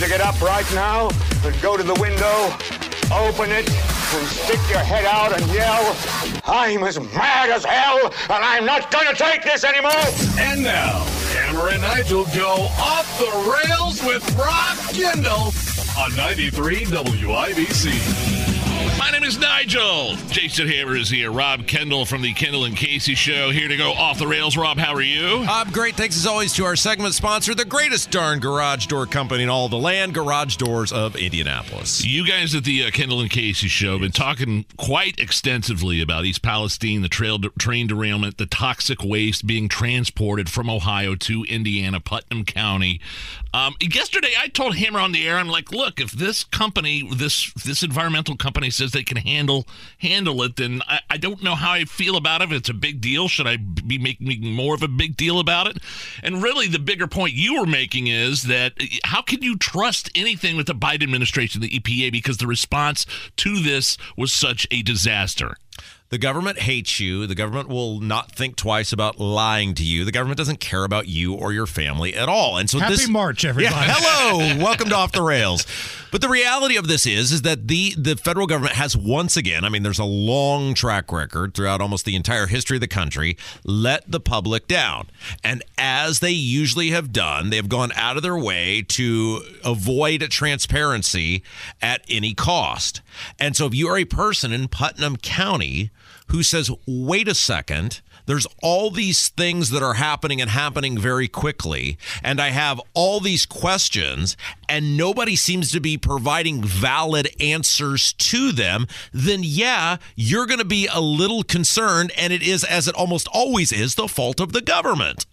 to get up right now and go to the window, open it, and stick your head out and yell, I'm as mad as hell, and I'm not gonna take this anymore! And now, Hammer and Nigel go off the rails with Rob Kendall on 93 WIBC. My name is Nigel. Jason Hammer is here. Rob Kendall from the Kendall and Casey Show here to go off the rails. Rob, how are you? I'm great. Thanks as always to our segment sponsor, the greatest darn garage door company in all the land, Garage Doors of Indianapolis. You guys at the uh, Kendall and Casey Show have been talking quite extensively about East Palestine, the trail train derailment, the toxic waste being transported from Ohio to Indiana, Putnam County. Um, yesterday, I told Hammer on the air, I'm like, look, if this company, this this environmental company says they can handle handle it, then I, I don't know how I feel about it. If it's a big deal, should I be making more of a big deal about it? And really, the bigger point you were making is that how can you trust anything with the Biden administration, the EPA, because the response to this was such a disaster. The government hates you. The government will not think twice about lying to you. The government doesn't care about you or your family at all. And so Happy this March, everybody. Yeah, hello. Welcome to Off the Rails. But the reality of this is is that the the federal government has once again, I mean there's a long track record throughout almost the entire history of the country, let the public down. And as they usually have done, they have gone out of their way to avoid transparency at any cost. And so if you are a person in Putnam County who says, "Wait a second, there's all these things that are happening and happening very quickly. And I have all these questions, and nobody seems to be providing valid answers to them. Then, yeah, you're going to be a little concerned. And it is, as it almost always is, the fault of the government.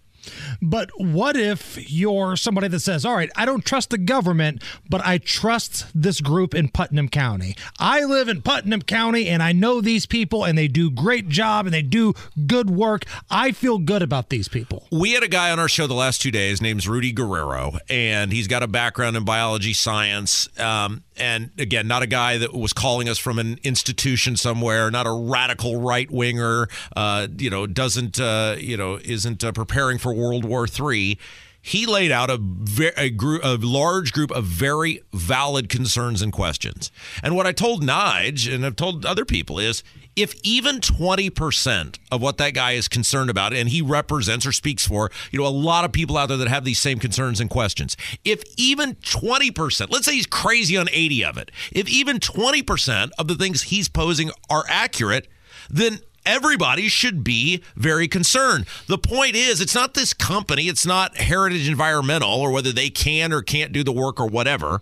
But what if you're somebody that says, all right, I don't trust the government, but I trust this group in Putnam County. I live in Putnam County and I know these people and they do great job and they do good work. I feel good about these people. We had a guy on our show the last two days, name's Rudy Guerrero, and he's got a background in biology science. Um, and again, not a guy that was calling us from an institution somewhere, not a radical right winger, uh, you know, doesn't, uh, you know, isn't uh, preparing for World War III. He laid out a, a, group, a large group of very valid concerns and questions. And what I told Nige and I've told other people is if even 20% of what that guy is concerned about and he represents or speaks for, you know, a lot of people out there that have these same concerns and questions. If even 20%, let's say he's crazy on 80 of it. If even 20% of the things he's posing are accurate, then everybody should be very concerned. The point is, it's not this company, it's not Heritage Environmental or whether they can or can't do the work or whatever.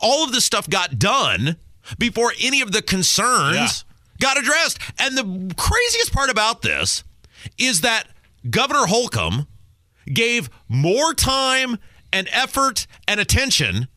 All of this stuff got done before any of the concerns Yeah. got addressed. And the craziest part about this is that Governor Holcomb gave more time and effort and attention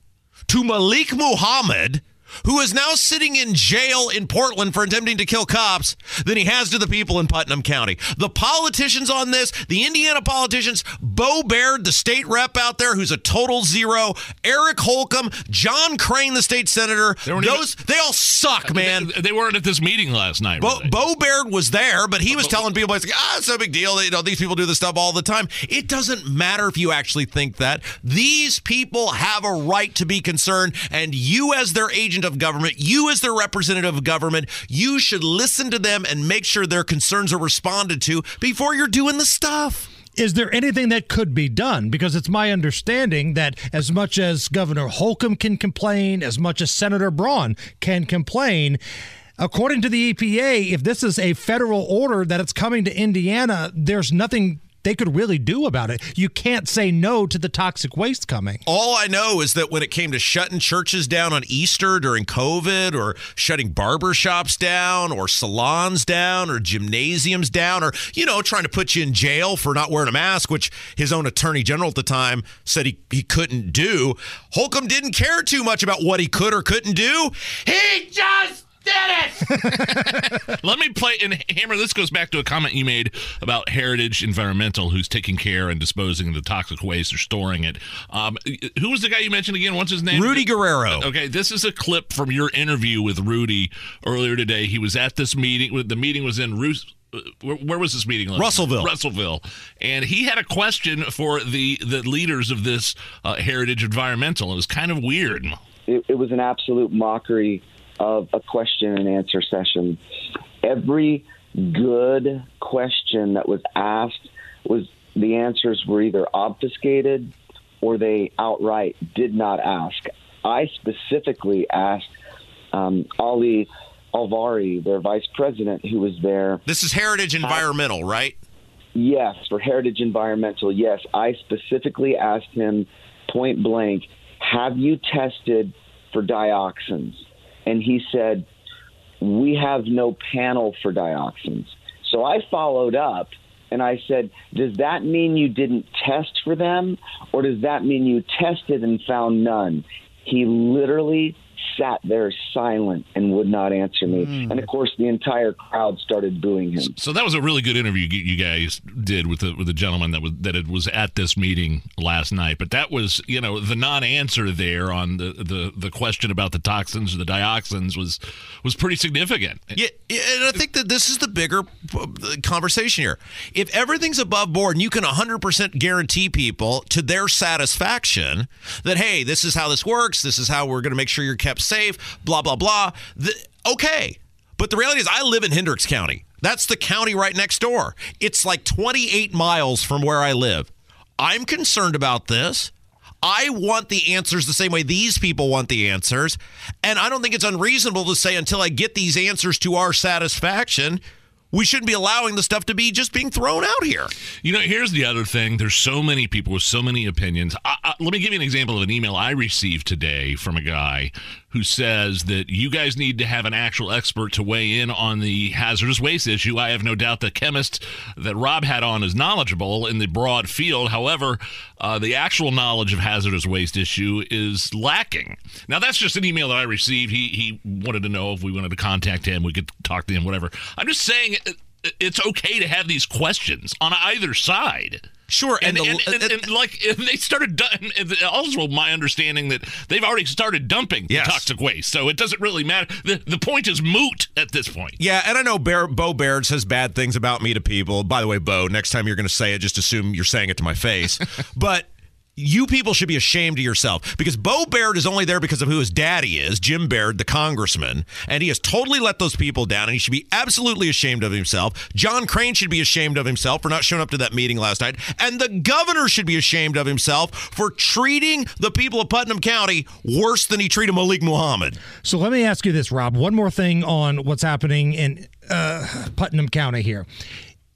to Malik Muhammad, who is now sitting in jail in Portland for attempting to kill cops, than he has to the people in Putnam County. The politicians on this, the Indiana politicians, Beau Baird, the state rep out there, who's a total zero, Eric Holcomb, John Crane, the state senator, They weren't even- those they all suck, man. They, they weren't at this meeting last night. Beau. Beau Baird was there, but he was telling people, like, ah, it's no big deal. You know, these people do this stuff all the time. It doesn't matter if you actually think that. These people have a right to be concerned, and you, as their agent of government, you, as their representative of government, you should listen to them and make sure their concerns are responded to before you're doing the stuff. Is there anything that could be done? Because it's my understanding that as much as Governor Holcomb can complain, as much as Senator Braun can complain, according to the EPA, if this is a federal order that it's coming to Indiana, there's nothing they could really do about it. You can't say no to the toxic waste coming. All I know is that when it came to shutting churches down on Easter during COVID, or shutting barber shops down, or salons down, or gymnasiums down, or, you know, trying to put you in jail for not wearing a mask, which his own attorney general at the time said he, he couldn't do, Holcomb didn't care too much about what he could or couldn't do. He just did it. Let me play and Hammer. This goes back to a comment you made about Heritage Environmental, who's taking care and disposing of the toxic waste or storing it. Um, who was the guy you mentioned again? What's his name? Rudy Guerrero. Okay, this is a clip from your interview with Rudy earlier today. He was at this meeting. The meeting was in Roos. uh, Where, where was this meeting? Russellville. Russellville, and he had a question for the the leaders of this uh, Heritage Environmental. It was kind of weird. it, it was an absolute mockery of a question and answer session. Every good question that was asked was the answers were either obfuscated or they outright did not ask. I specifically asked um, Ali Alvari, their vice president, who was there. This is Heritage Environmental, right? Yes, for Heritage Environmental, yes. I specifically asked him point blank, have you tested for dioxins? And he said, we have no panel for dioxins. So I followed up and I said, does that mean you didn't test for them or does that mean you tested and found none? He literally sat there silent and would not answer me. Hmm. And of course, the entire crowd started booing him. So that was a really good interview you you guys did with the with the gentleman that was that it was at this meeting last night. But that was you know the non-answer there on the the, the question about the toxins or the dioxins was was pretty significant. Yeah, yeah, and I think that this is the bigger conversation here. If everything's above board and you can 100% guarantee people to their satisfaction that, hey, this is how this works, this is how we're going to make sure you're kept safe, blah, blah, blah, the, okay. But the reality is, I live in Hendricks County. That's the county right next door. It's like 28 miles from where I live. I'm concerned about this. I want the answers the same way these people want the answers. And I don't think it's unreasonable to say until I get these answers to our satisfaction, we shouldn't be allowing the stuff to be just being thrown out here. You know, here's the other thing. There's so many people with so many opinions. I, I, let me give you an example of an email I received today from a guy who says that you guys need to have an actual expert to weigh in on the hazardous waste issue. I have no doubt the chemist that Rob had on is knowledgeable in the broad field. However, uh, the actual knowledge of hazardous waste issue is lacking. Now, that's just an email that I received. He he wanted to know if we wanted to contact him, we could talk to him, whatever. I'm just saying it's okay to have these questions on either side. Sure, And, and, the, and, and, like and they started also my understanding that they've already started dumping the Yes. toxic waste so it doesn't really matter the, the point is moot at this point yeah, and I know Bear, Beau Baird says bad things about me to people. By the way, Beau, next time you're going to say it, just assume you're saying it to my face. but you people should be ashamed of yourself because Beau Baird is only there because of who his daddy is, Jim Baird, the congressman, and he has totally let those people down, and he should be absolutely ashamed of himself. John Crane should be ashamed of himself for not showing up to that meeting last night, and the governor should be ashamed of himself for treating the people of Putnam County worse than he treated Malik Muhammad. So let me ask you this, Rob. One more thing on what's happening in uh, Putnam County here.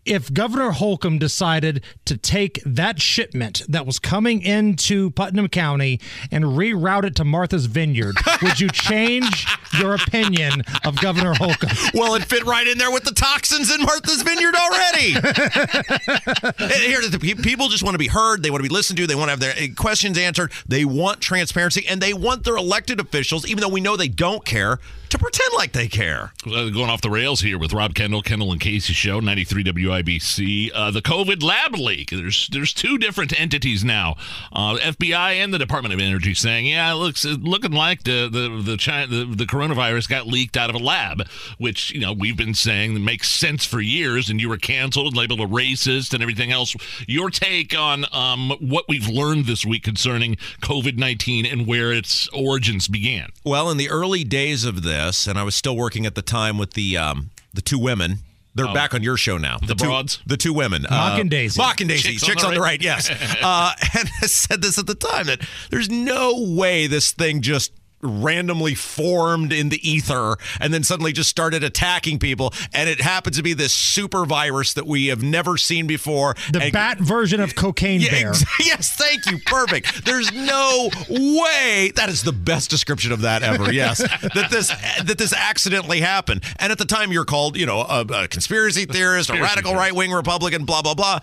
If Governor Holcomb decided to take that shipment that was coming into Putnam County and reroute it to Martha's Vineyard, would you change your opinion of Governor Holcomb? Well, it fit right in there with the toxins in Martha's Vineyard already. Here, the people just want to be heard. They want to be listened to. They want to have their eh, questions answered. They want transparency, and they want their elected officials, even though we know they don't care, to pretend like they care. Going off the rails here with Rob Kendall, Kendall and Casey show, 93 WIBC. Uh, the COVID lab leak. There's there's two different entities now, uh, FBI and the Department of Energy, saying, yeah, it looks looking like the the the, China, the the coronavirus got leaked out of a lab, which you know we've been saying makes sense for years, and you were canceled, labeled a racist, and everything else. Your take on um, what we've learned this week concerning COVID 19 and where its origins began. Well, in the early days of this, and I was still working at the time with the um, the two women. They're back on your show now. The two, broads? the two women, Mock and Daisy. Mock and Daisy, Chicks chicks, on on, the the right. right. Yes, uh, and I said this at the time that there's no way this thing just randomly formed in the ether and then suddenly just started attacking people. And it happens to be this super virus that we have never seen before. The And- bat version of cocaine yeah, bear. ex- yes, thank you. Perfect. There's no way that is the best description of that ever. Yes, that this that this accidentally happened. And at the time, you're called, you know, a, a conspiracy theorist, a radical right wing Republican, blah blah blah.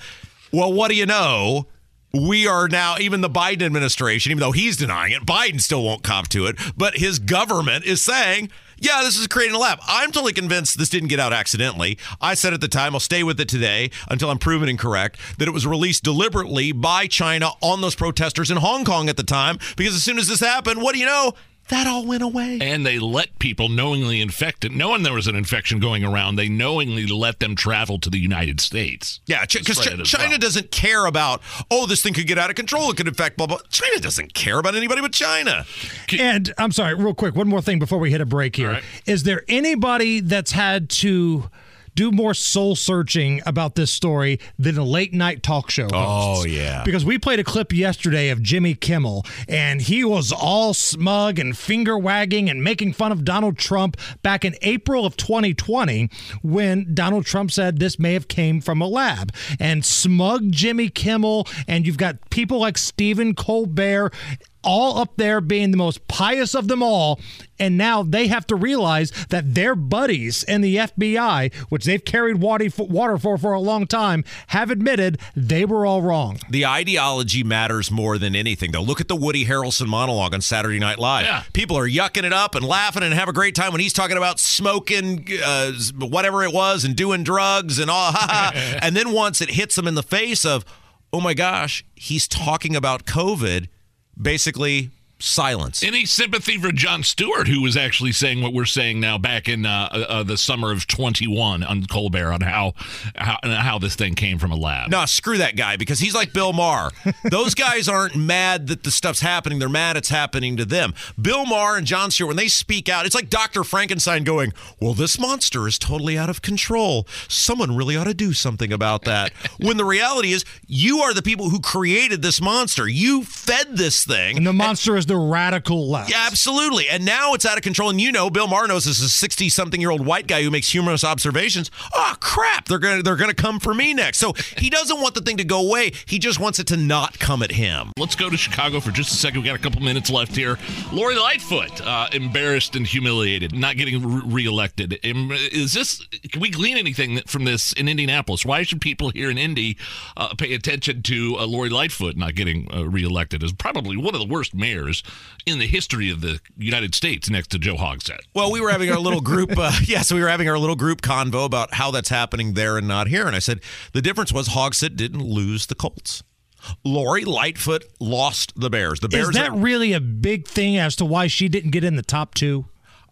Well, what do you know? We are now, even the Biden administration, even though he's denying it, Biden still won't cop to it, but his government is saying, yeah, this is creating a lab. I'm totally convinced this didn't get out accidentally. I said at the time, I'll stay with it today until I'm proven incorrect, that it was released deliberately by China on those protesters in Hong Kong at the time, because as soon as this happened, what do you know? That all went away. and they let people knowingly infect it, knowing there was an infection going around. They knowingly let them travel to the United States. Yeah, because Spread it as China well. doesn't care about, oh, this thing could get out of control. It could infect blah, blah. China doesn't care about anybody but China. And I'm sorry, real quick, one more thing before we hit a break here. Is All right. there anybody that's had to do more soul searching about this story than a late night talk show? Oh, yeah. Because we played a clip yesterday of Jimmy Kimmel, and he was all smug and finger wagging and making fun of Donald Trump back in April of 2020 when Donald Trump said this may have came from a lab. And smug Jimmy Kimmel, and you've got people like Stephen Colbert all up there being the most pious of them all. And now they have to realize that their buddies in the FBI, which they've carried water water for for a long time, have admitted they were all wrong. The ideology matters more than anything, though. Look at the Woody Harrelson monologue on Saturday Night Live. Yeah. People are yucking it up and laughing and have a great time when he's talking about smoking uh, whatever it was and doing drugs and all. and then once it hits them in the face of, oh my gosh, he's talking about COVID, basically silence. Any sympathy for Jon Stewart, who was actually saying what we're saying now back in uh, uh, the summer of 21 on Colbert on how how, how this thing came from a lab? No, screw that guy because he's like Bill Maher. Those guys aren't mad that the stuff's happening. They're mad it's happening to them. Bill Maher and Jon Stewart, when they speak out, it's like Dr. Frankenstein going, Well, this monster is totally out of control. Someone really ought to do something about that. when the reality is, you are the people who created this monster. You fed this thing. And the monster is the radical left. Yeah, absolutely. And now it's out of control. And you know, Bill Maher knows this is a sixty-something-year-old white guy who makes humorous observations. Oh crap! They're gonna they're gonna come for me next. So he doesn't want the thing to go away. He just wants it to not come at him. Let's go to Chicago for just a second. We got a couple minutes left here. Lori Lightfoot, uh, embarrassed and humiliated, not getting re- reelected. Is this? Can we glean anything from this in Indianapolis? Why should people here in Indy uh, pay attention to uh, Lori Lightfoot not getting uh, reelected? Is probably one of the worst mayors in the history of the United States, next to Joe Hogsett. Well, we were having our little group. Uh, yeah, so we were having our little group convo about how that's happening there and not here. And I said the difference was Hogsett didn't lose the Colts. Lori Lightfoot lost the Bears. The Bears Is that are- really a big thing as to why she didn't get in the top two?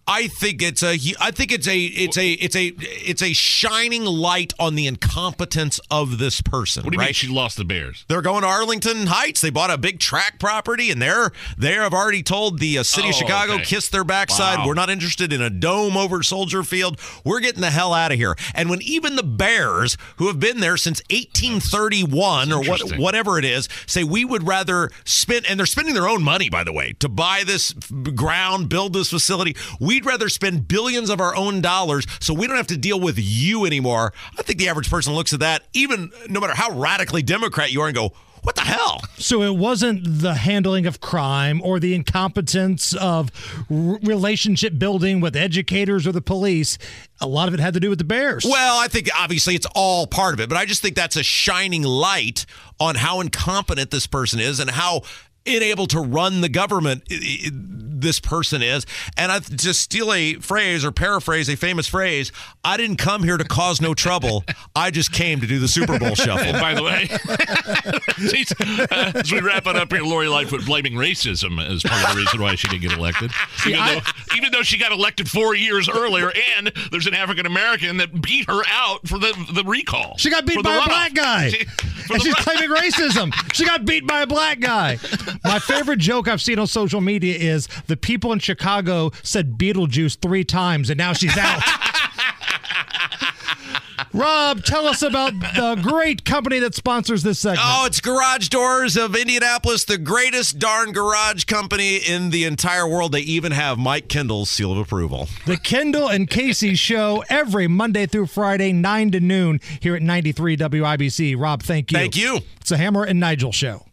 I think it's a I think it's a it's a it's a it's a shining light on the incompetence of this person. What do you right? mean she lost the Bears? They're going to Arlington Heights. They bought a big track property, and they're they have already told the uh, city of Oh, Chicago, okay. kiss their backside. Wow. We're not interested in a dome over Soldier Field. We're getting the hell out of here. And when even the Bears, who have been there since 1831 or what, whatever it is, say we would rather spend, and they're spending their own money, by the way, to buy this ground, build this facility. We'd rather spend billions of our own dollars so we don't have to deal with you anymore. I think the average person looks at that, even no matter how radically Democrat you are, and go, what the hell? So it wasn't the handling of crime or the incompetence of r- relationship building with educators or the police. A lot of it had to do with the Bears. Well, I think obviously it's all part of it, but I just think that's a shining light on how incompetent this person is and how unable to run the government i- i- this person is. And I to steal a phrase or paraphrase a famous phrase, I didn't come here to cause no trouble. I just came to do the Super Bowl shuffle. By the way, She's, uh, as we wrap it up here, Lori Lightfoot blaming racism as part of the reason why she didn't get elected. Even, I- though, even though she got elected four years earlier, and there's an African American that beat her out for the the recall. She got beat by a runoff. black guy. She- and she's run- claiming racism. She got beat by a black guy. My favorite joke I've seen on social media is the people in Chicago said Beetlejuice three times and now she's out. Rob, tell us about the great company that sponsors this segment. Oh, it's Garage Doors of Indianapolis, the greatest darn garage company in the entire world. They even have Mike Kendall's seal of approval. The Kendall and Casey Show every Monday through Friday, 9 to noon, here at 93 WIBC. Rob, thank you. Thank you. It's a Hammer and Nigel show.